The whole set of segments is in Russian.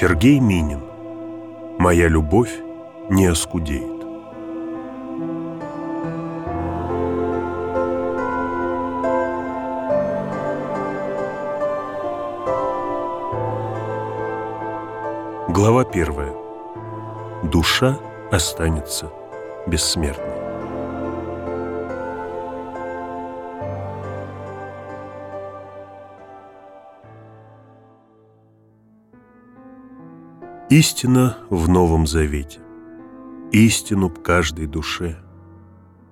Сергей Минин. Моя любовь не оскудеет. Глава первая. Душа останется бессмертной. Истина в Новом Завете. Истину б каждой душе.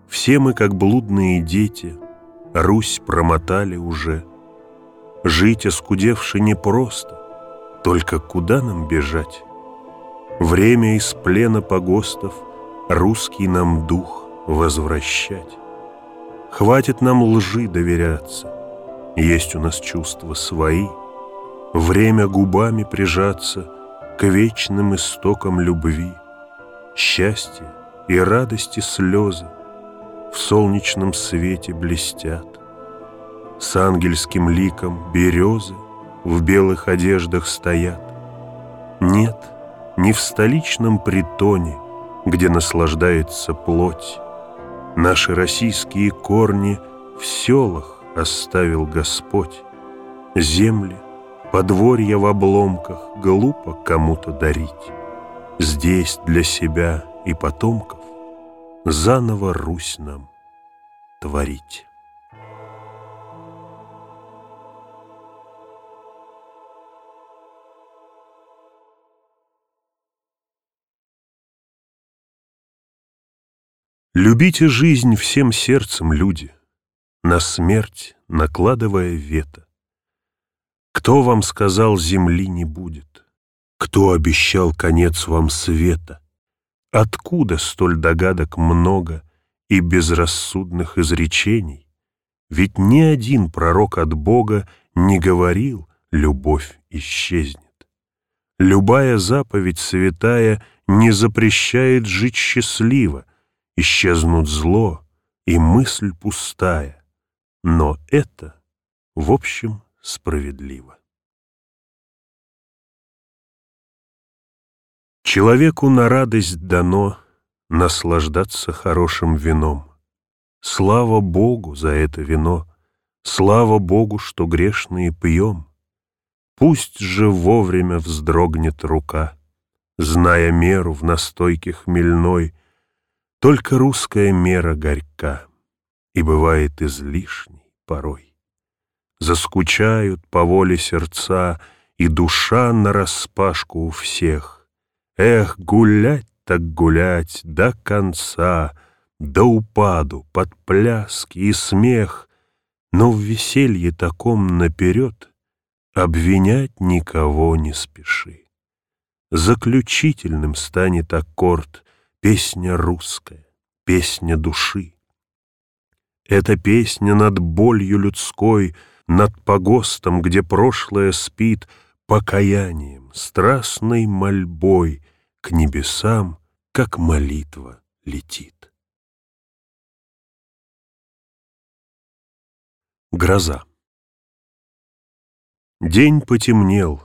Все мы, как блудные дети, Русь промотали уже. Жить оскудевши непросто, Только куда нам бежать? Время из плена погостов Русский нам дух возвращать. Хватит нам лжи доверяться, Есть у нас чувства свои, Время губами прижаться — к вечным истокам любви, счастье и радости слезы в солнечном свете блестят. С ангельским ликом березы в белых одеждах стоят. Нет, не в столичном притоне, где наслаждается плоть. Наши российские корни в селах оставил Господь. Земли, Подворье в обломках глупо кому-то дарить. Здесь для себя и потомков Заново Русь нам творить. Любите жизнь всем сердцем, люди, На смерть накладывая вето. Кто вам сказал, земли не будет? Кто обещал конец вам света? Откуда столь догадок много и безрассудных изречений? Ведь ни один пророк от Бога не говорил «любовь исчезнет». Любая заповедь святая не запрещает жить счастливо, исчезнут зло и мысль пустая. Но это, в общем, справедливо. Человеку на радость дано наслаждаться хорошим вином. Слава Богу за это вино, слава Богу, что грешные пьем. Пусть же вовремя вздрогнет рука, зная меру в настойке хмельной, только русская мера горька и бывает излишней порой. Заскучают по воле сердца, И душа нараспашку у всех. Эх, гулять так гулять до конца, До упаду, под пляски и смех, Но в веселье таком наперед Обвинять никого не спеши. Заключительным станет аккорд, Песня русская, песня души. Эта песня над болью людской — над погостом, где прошлое спит, покаянием, страстной мольбой к небесам, как молитва летит. Гроза День потемнел,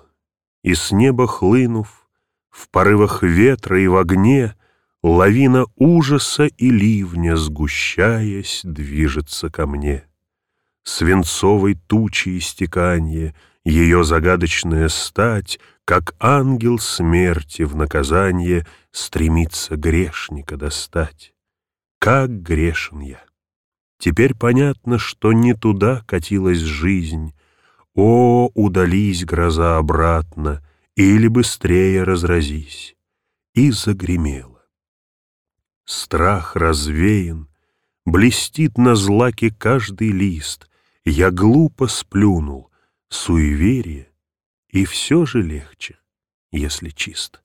и с неба хлынув, В порывах ветра и в огне Лавина ужаса и ливня, сгущаясь, Движется ко мне свинцовой тучи истеканье, ее загадочная стать, как ангел смерти в наказание стремится грешника достать. Как грешен я! Теперь понятно, что не туда катилась жизнь. О, удались гроза обратно, или быстрее разразись. И загремело. Страх развеян, блестит на злаке каждый лист, я глупо сплюнул, суеверие, и все же легче, если чист.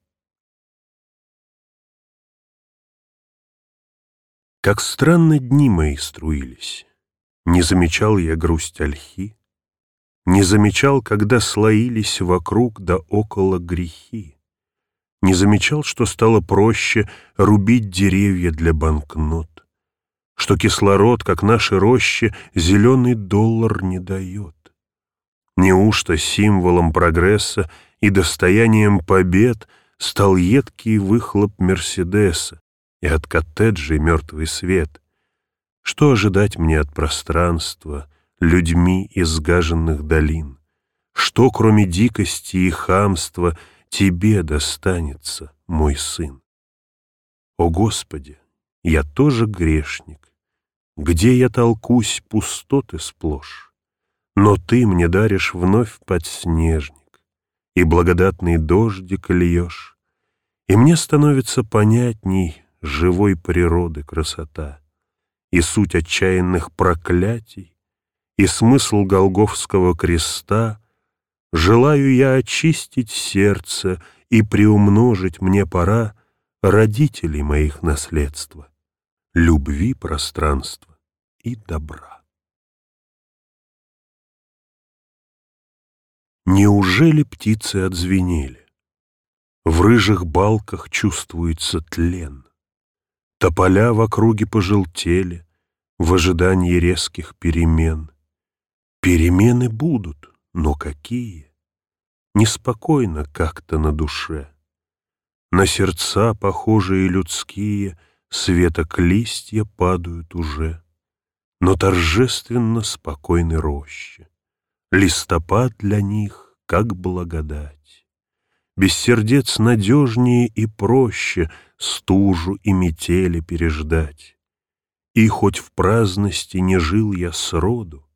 Как странно дни мои струились, Не замечал я грусть ольхи, Не замечал, когда слоились Вокруг да около грехи, Не замечал, что стало проще Рубить деревья для банкнот, что кислород, как наши рощи, зеленый доллар не дает. Неужто символом прогресса и достоянием побед стал едкий выхлоп Мерседеса и от коттеджей мертвый свет. Что ожидать мне от пространства, людьми из гаженных долин? Что, кроме дикости и хамства, тебе достанется, мой сын? О Господи, я тоже грешник, где я толкусь, пустоты сплошь. Но ты мне даришь вновь подснежник, И благодатный дождик льешь, И мне становится понятней Живой природы красота, И суть отчаянных проклятий, И смысл Голговского креста. Желаю я очистить сердце, И приумножить мне пора Родителей моих наследства любви пространства и добра. Неужели птицы отзвенели? В рыжих балках чувствуется тлен. Тополя в округе пожелтели В ожидании резких перемен. Перемены будут, но какие? Неспокойно как-то на душе. На сердца, похожие людские, Светок листья падают уже, Но торжественно спокойны рощи. Листопад для них, как благодать. Без сердец надежнее и проще Стужу и метели переждать. И хоть в праздности не жил я сроду,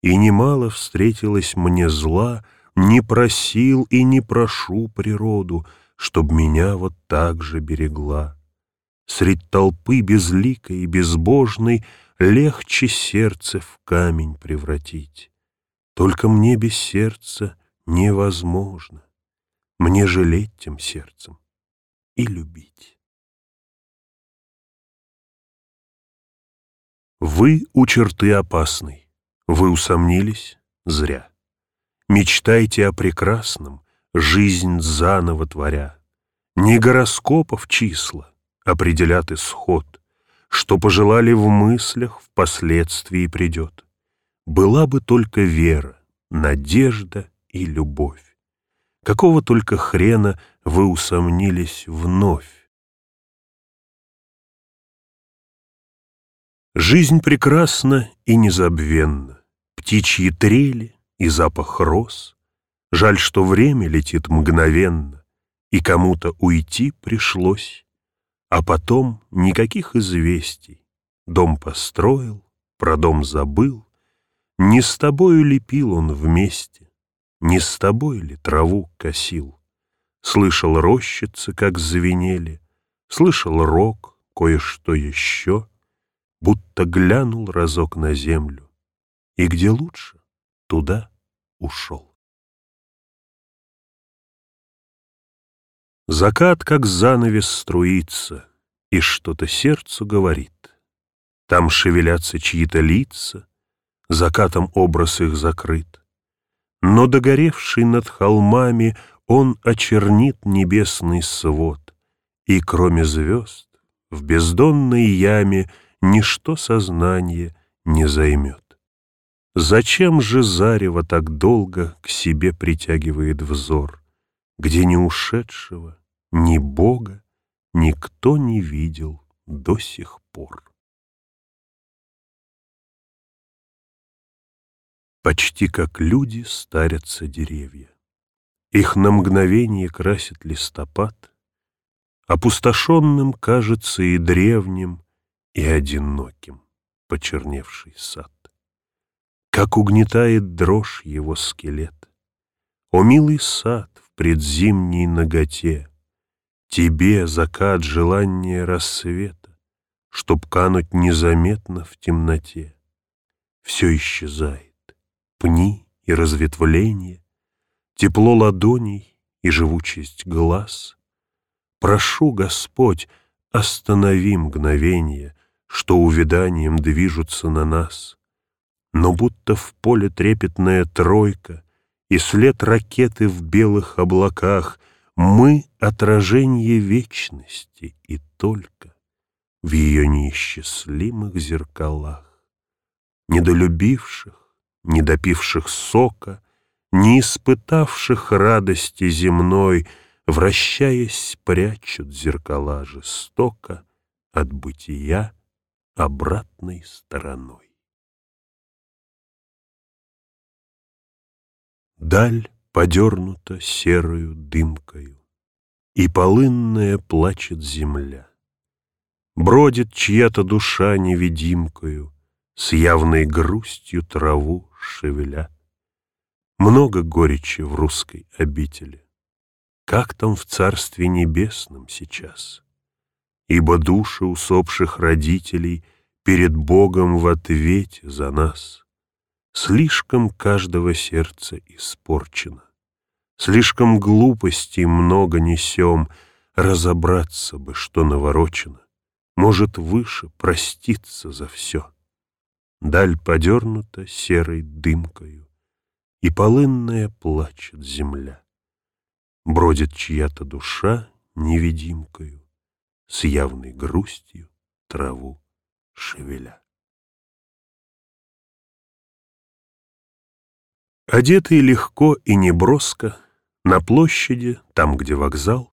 И немало встретилось мне зла, Не просил и не прошу природу, Чтоб меня вот так же берегла. Средь толпы безликой и безбожной Легче сердце в камень превратить. Только мне без сердца невозможно. Мне жалеть тем сердцем и любить. Вы у черты опасной, вы усомнились зря. Мечтайте о прекрасном, жизнь заново творя. Не гороскопов числа, определят исход, что пожелали в мыслях, впоследствии придет. Была бы только вера, надежда и любовь. Какого только хрена вы усомнились вновь. Жизнь прекрасна и незабвенна, птичьи трели и запах роз. Жаль, что время летит мгновенно, и кому-то уйти пришлось. А потом никаких известий. Дом построил, про дом забыл. Не с тобою лепил он вместе, Не с тобой ли траву косил. Слышал рощицы, как звенели, Слышал рок, кое-что еще, Будто глянул разок на землю. И где лучше, туда ушел. Закат, как занавес, струится, И что-то сердцу говорит. Там шевелятся чьи-то лица, Закатом образ их закрыт. Но догоревший над холмами Он очернит небесный свод, И кроме звезд в бездонной яме Ничто сознание не займет. Зачем же зарево так долго К себе притягивает взор? где ни ушедшего, ни Бога никто не видел до сих пор. Почти как люди старятся деревья. Их на мгновение красит листопад, Опустошенным кажется и древним, и одиноким почерневший сад. Как угнетает дрожь его скелет. О, милый сад, предзимней ноготе. Тебе закат желания рассвета, Чтоб кануть незаметно в темноте. Все исчезает, пни и разветвление, Тепло ладоней и живучесть глаз. Прошу, Господь, останови мгновение, Что увиданием движутся на нас. Но будто в поле трепетная тройка и след ракеты в белых облаках. Мы — отражение вечности, и только в ее неисчислимых зеркалах. Недолюбивших, недопивших сока, не испытавших радости земной, Вращаясь, прячут зеркала жестоко От бытия обратной стороной. Даль подернута серою дымкою, И полынная плачет земля. Бродит чья-то душа невидимкою, С явной грустью траву шевеля. Много горечи в русской обители. Как там в Царстве Небесном сейчас? Ибо души усопших родителей Перед Богом в ответе за нас. Слишком каждого сердца испорчено, Слишком глупостей много несем, Разобраться бы, что наворочено, Может, выше проститься за все. Даль подернута серой дымкою, И полынная плачет земля. Бродит чья-то душа невидимкою, С явной грустью траву шевеля. Одетый легко и неброско, На площади, там, где вокзал,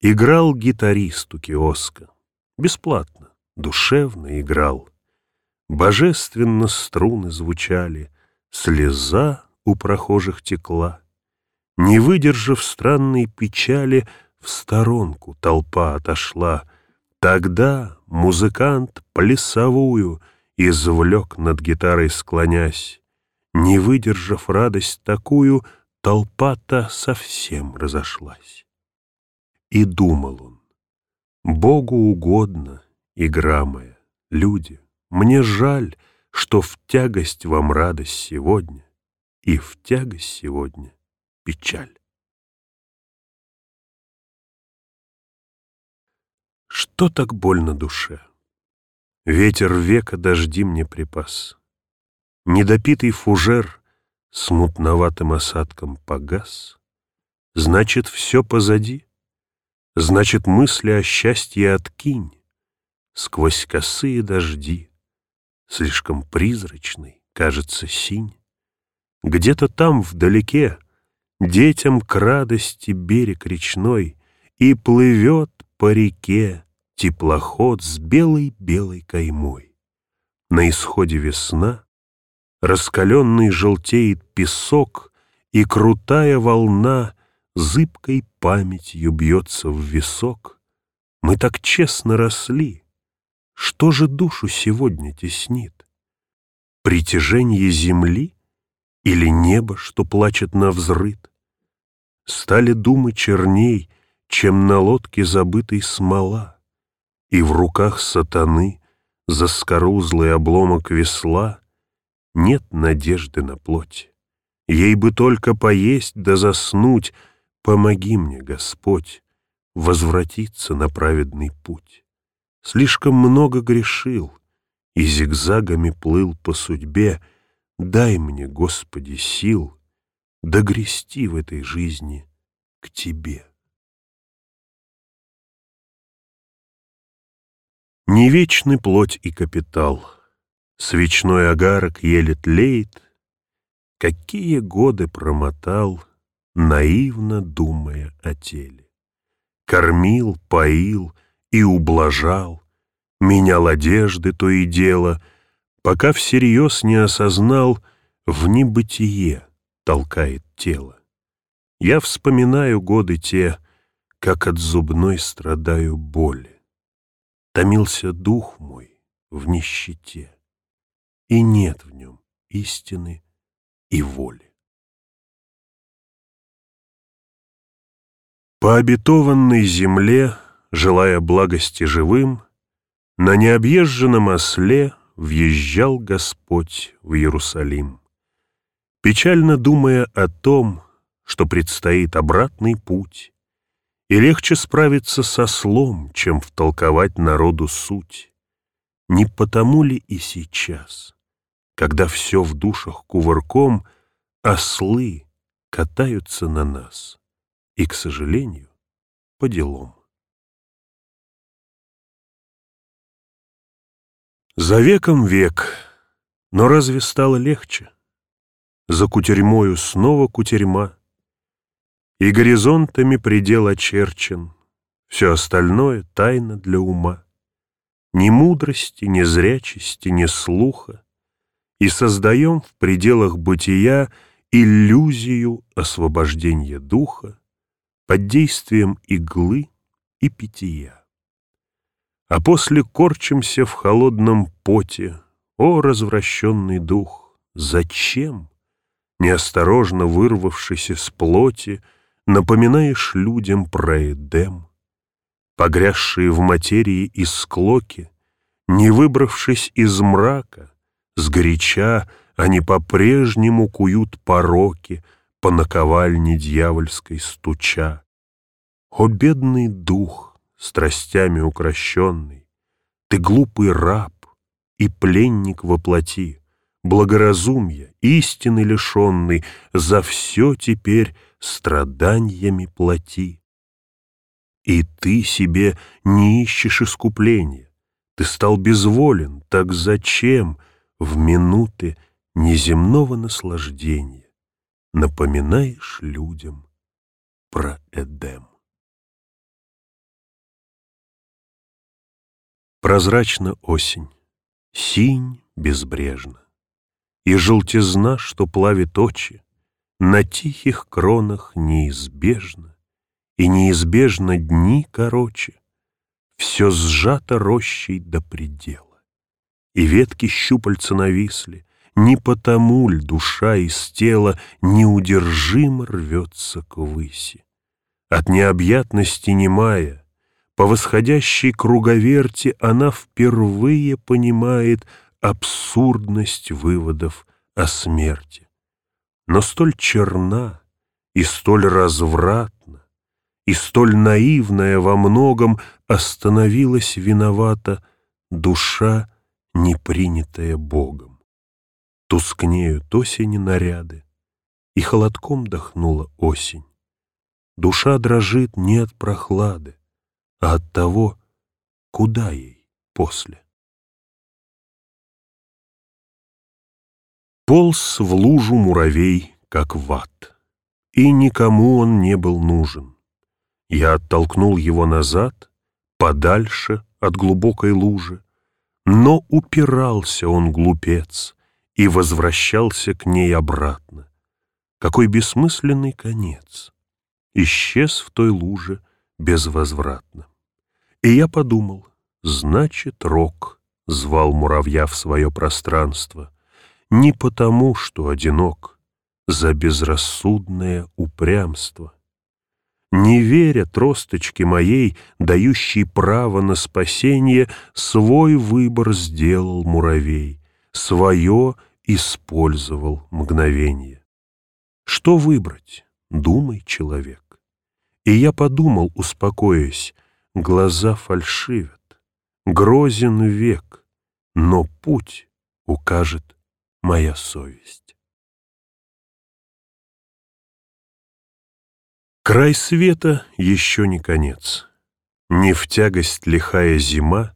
Играл гитарист у киоска. Бесплатно, душевно играл. Божественно струны звучали, Слеза у прохожих текла. Не выдержав странной печали, В сторонку толпа отошла. Тогда музыкант плясовую Извлек над гитарой склонясь. Не выдержав радость такую, Толпа-то совсем разошлась. И думал он, Богу угодно, игра моя, люди, мне жаль, что в тягость вам радость сегодня, и в тягость сегодня печаль. Что так больно душе? Ветер века дожди мне припас. Недопитый фужер с мутноватым осадком погас. Значит, все позади. Значит, мысли о счастье откинь. Сквозь косые дожди слишком призрачный, кажется, синь. Где-то там, вдалеке, детям к радости берег речной, И плывет по реке теплоход с белой-белой каймой. На исходе весна, раскаленный желтеет песок, И крутая волна зыбкой памятью бьется в висок. Мы так честно росли, что же душу сегодня теснит? Притяжение земли или небо, что плачет на взрыт? Стали думы черней, чем на лодке забытой смола, И в руках сатаны заскорузлый обломок весла Нет надежды на плоть. Ей бы только поесть да заснуть, Помоги мне, Господь, возвратиться на праведный путь. Слишком много грешил и зигзагами плыл по судьбе. Дай мне, Господи, сил догрести в этой жизни к Тебе. Не вечны плоть и капитал, Свечной огарок еле тлеет. Какие годы промотал, Наивно думая о теле. Кормил, поил — и ублажал, менял одежды то и дело, пока всерьез не осознал, в небытие толкает тело. Я вспоминаю годы те, как от зубной страдаю боли. Томился дух мой в нищете, и нет в нем истины и воли. По обетованной земле желая благости живым, на необъезженном осле въезжал Господь в Иерусалим. Печально думая о том, что предстоит обратный путь, и легче справиться со слом, чем втолковать народу суть. Не потому ли и сейчас, когда все в душах кувырком, ослы катаются на нас, и, к сожалению, по делам. За веком век, но разве стало легче? За кутерьмою снова кутерьма, И горизонтами предел очерчен, Все остальное — тайна для ума. Ни мудрости, ни зрячести, ни слуха, И создаем в пределах бытия Иллюзию освобождения духа Под действием иглы и питья. А после корчимся в холодном поте, О, развращенный дух, зачем? неосторожно вырвавшись из плоти, напоминаешь людям про Эдем. Погрязшие в материи и склоки, не выбравшись из мрака, сгоряча они по-прежнему куют пороки по наковальне дьявольской стуча. О, бедный дух, страстями укращенный, ты глупый раб и пленник во плоти, благоразумия, истины лишенный, за все теперь страданиями плати. И ты себе не ищешь искупления, ты стал безволен, так зачем в минуты неземного наслаждения напоминаешь людям про Эдем? Прозрачна осень, синь безбрежна и желтизна, что плавит очи, на тихих кронах неизбежно, и неизбежно дни короче, все сжато рощей до предела. И ветки щупальца нависли, не потому ль душа из тела неудержимо рвется к выси. От необъятности немая, по восходящей круговерти она впервые понимает — абсурдность выводов о смерти. Но столь черна и столь развратна, и столь наивная во многом остановилась виновата душа, не принятая Богом. Тускнеют осени наряды, и холодком дохнула осень. Душа дрожит не от прохлады, а от того, куда ей после. Полз в лужу муравей, как ват, и никому он не был нужен. Я оттолкнул его назад, подальше от глубокой лужи, но упирался он, глупец, и возвращался к ней обратно. Какой бессмысленный конец! Исчез в той луже безвозвратно. И я подумал, значит, Рок звал муравья в свое пространство — не потому, что одинок, за безрассудное упрямство. Не веря тросточке моей, дающей право на спасение, свой выбор сделал муравей, свое использовал мгновение. Что выбрать? Думай, человек. И я подумал, успокоясь, глаза фальшивят, грозен век, но путь укажет моя совесть. Край света еще не конец. Не в тягость лихая зима,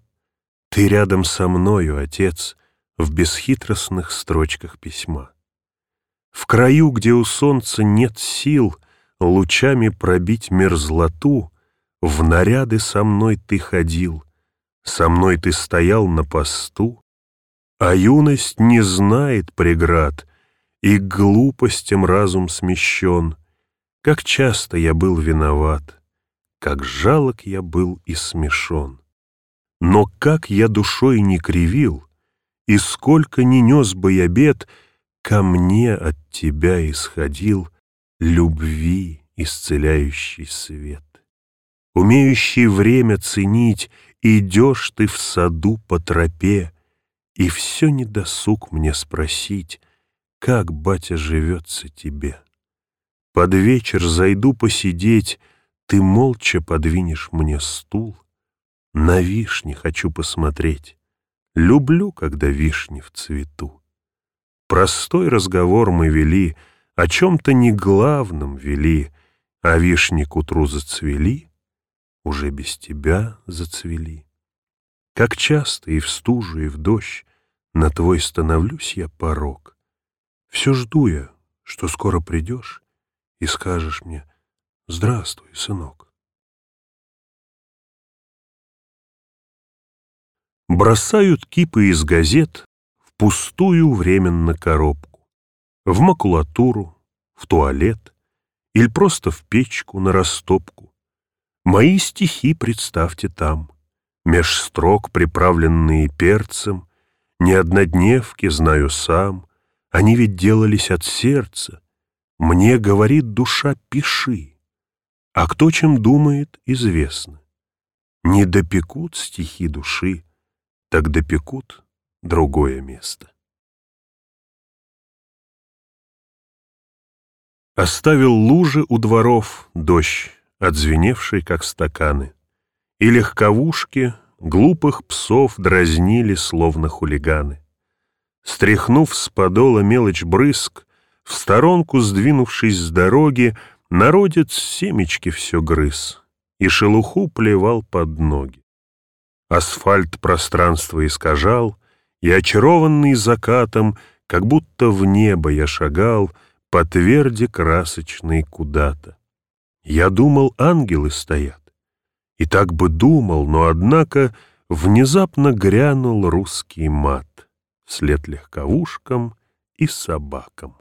Ты рядом со мною, Отец, В бесхитростных строчках письма. В краю, где у солнца нет сил Лучами пробить мерзлоту, В наряды со мной ты ходил, Со мной ты стоял на посту, а юность не знает преград, И глупостям разум смещен. Как часто я был виноват, Как жалок я был и смешон. Но как я душой не кривил, И сколько не нес бы я бед, Ко мне от тебя исходил Любви исцеляющий свет. Умеющий время ценить, Идешь ты в саду по тропе, и все недосуг мне спросить, как, батя, живется тебе. Под вечер зайду посидеть, ты молча подвинешь мне стул. На вишни хочу посмотреть. Люблю, когда вишни в цвету. Простой разговор мы вели, о чем-то не главном вели, а вишни к утру зацвели, уже без тебя зацвели. Как часто и в стужу, и в дождь На твой становлюсь я порог. Все жду я, что скоро придешь и скажешь мне «Здравствуй, сынок». Бросают кипы из газет в пустую временно коробку, в макулатуру, в туалет или просто в печку на растопку. Мои стихи представьте там, меж строк, приправленные перцем, не однодневки, знаю сам, они ведь делались от сердца. Мне говорит душа, пиши. А кто чем думает, известно. Не допекут стихи души, так допекут другое место. Оставил лужи у дворов дождь, отзвеневший, как стаканы, и легковушки глупых псов дразнили, словно хулиганы. Стряхнув с подола мелочь брызг, в сторонку сдвинувшись с дороги, народец семечки все грыз и шелуху плевал под ноги. Асфальт пространство искажал, и, очарованный закатом, как будто в небо я шагал по тверди красочной куда-то. Я думал, ангелы стоят, и так бы думал, но, однако, внезапно грянул русский мат вслед легковушкам и собакам.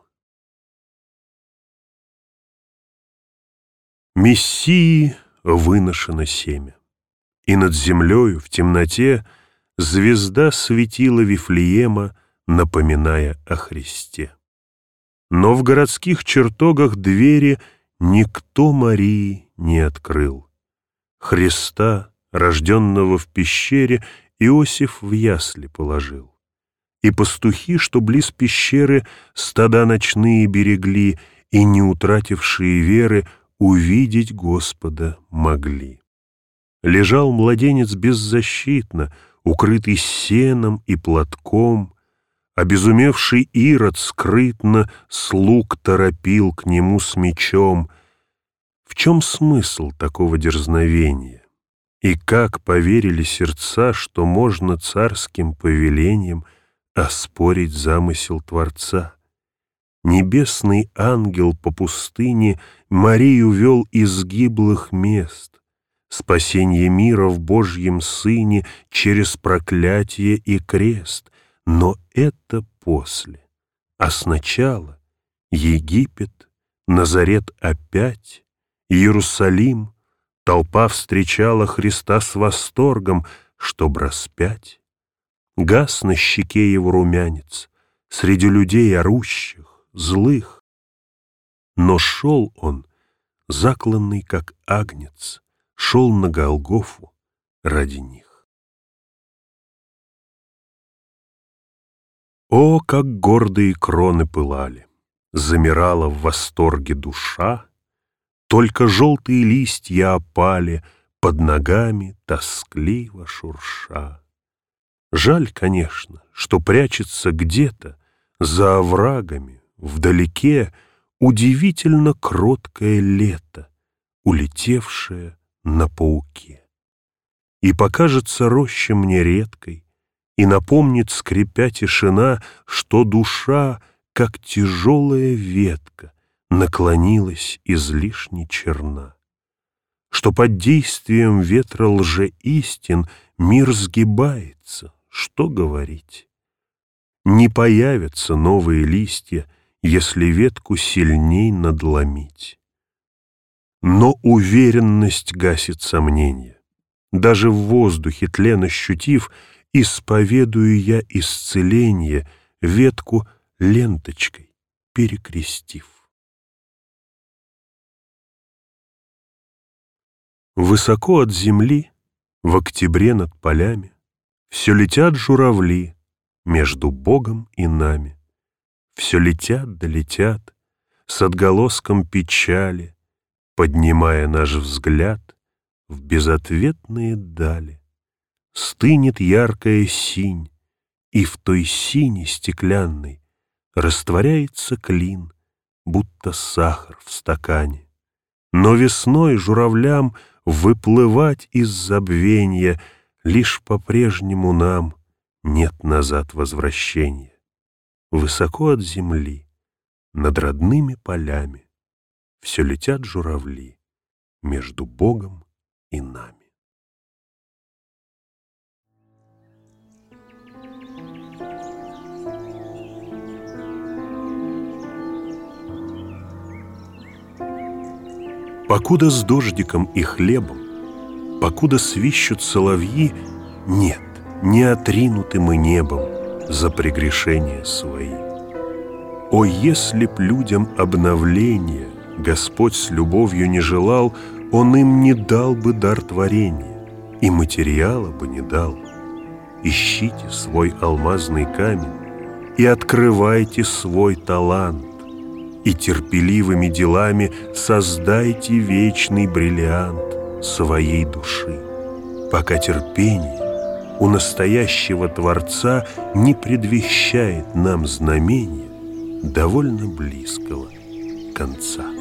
Мессии выношено семя, и над землею в темноте звезда светила Вифлеема, напоминая о Христе. Но в городских чертогах двери никто Марии не открыл. Христа, рожденного в пещере, Иосиф в ясли положил. И пастухи, что близ пещеры стада ночные берегли, и, не утратившие веры, увидеть Господа могли. Лежал младенец беззащитно, укрытый сеном и платком, Обезумевший Ирод скрытно слуг торопил к нему с мечом — в чем смысл такого дерзновения? И как поверили сердца, что можно царским повелением оспорить замысел Творца? Небесный ангел по пустыне Марию вел из гиблых мест, Спасение мира в Божьем Сыне Через проклятие и крест. Но это после. А сначала Египет, Назарет опять, Иерусалим, толпа встречала Христа с восторгом, чтоб распять. Гас на щеке его румянец, среди людей орущих, злых. Но шел он, закланный как агнец, шел на Голгофу ради них. О, как гордые кроны пылали! Замирала в восторге душа, только желтые листья опали Под ногами тоскливо шурша. Жаль, конечно, что прячется где-то За оврагами, вдалеке, Удивительно кроткое лето, Улетевшее на пауке. И покажется роща мне редкой, И напомнит, скрипя тишина, Что душа, как тяжелая ветка, наклонилась излишне черна, что под действием ветра лжеистин мир сгибается, что говорить? Не появятся новые листья, если ветку сильней надломить. Но уверенность гасит сомнения. Даже в воздухе тлен ощутив, исповедую я исцеление, ветку ленточкой перекрестив. Высоко от земли, в октябре над полями, Все летят журавли между Богом и нами. Все летят да летят с отголоском печали, Поднимая наш взгляд в безответные дали. Стынет яркая синь, и в той сине стеклянной Растворяется клин, будто сахар в стакане. Но весной журавлям — выплывать из забвения, Лишь по-прежнему нам нет назад возвращения. Высоко от земли, Над родными полями все летят журавли между Богом и нами. Покуда с дождиком и хлебом, Покуда свищут соловьи, Нет, не отринуты мы небом За прегрешения свои. О, если б людям обновления Господь с любовью не желал, Он им не дал бы дар творения И материала бы не дал. Ищите свой алмазный камень И открывайте свой талант и терпеливыми делами создайте вечный бриллиант своей души, пока терпение у настоящего Творца не предвещает нам знамения довольно близкого конца.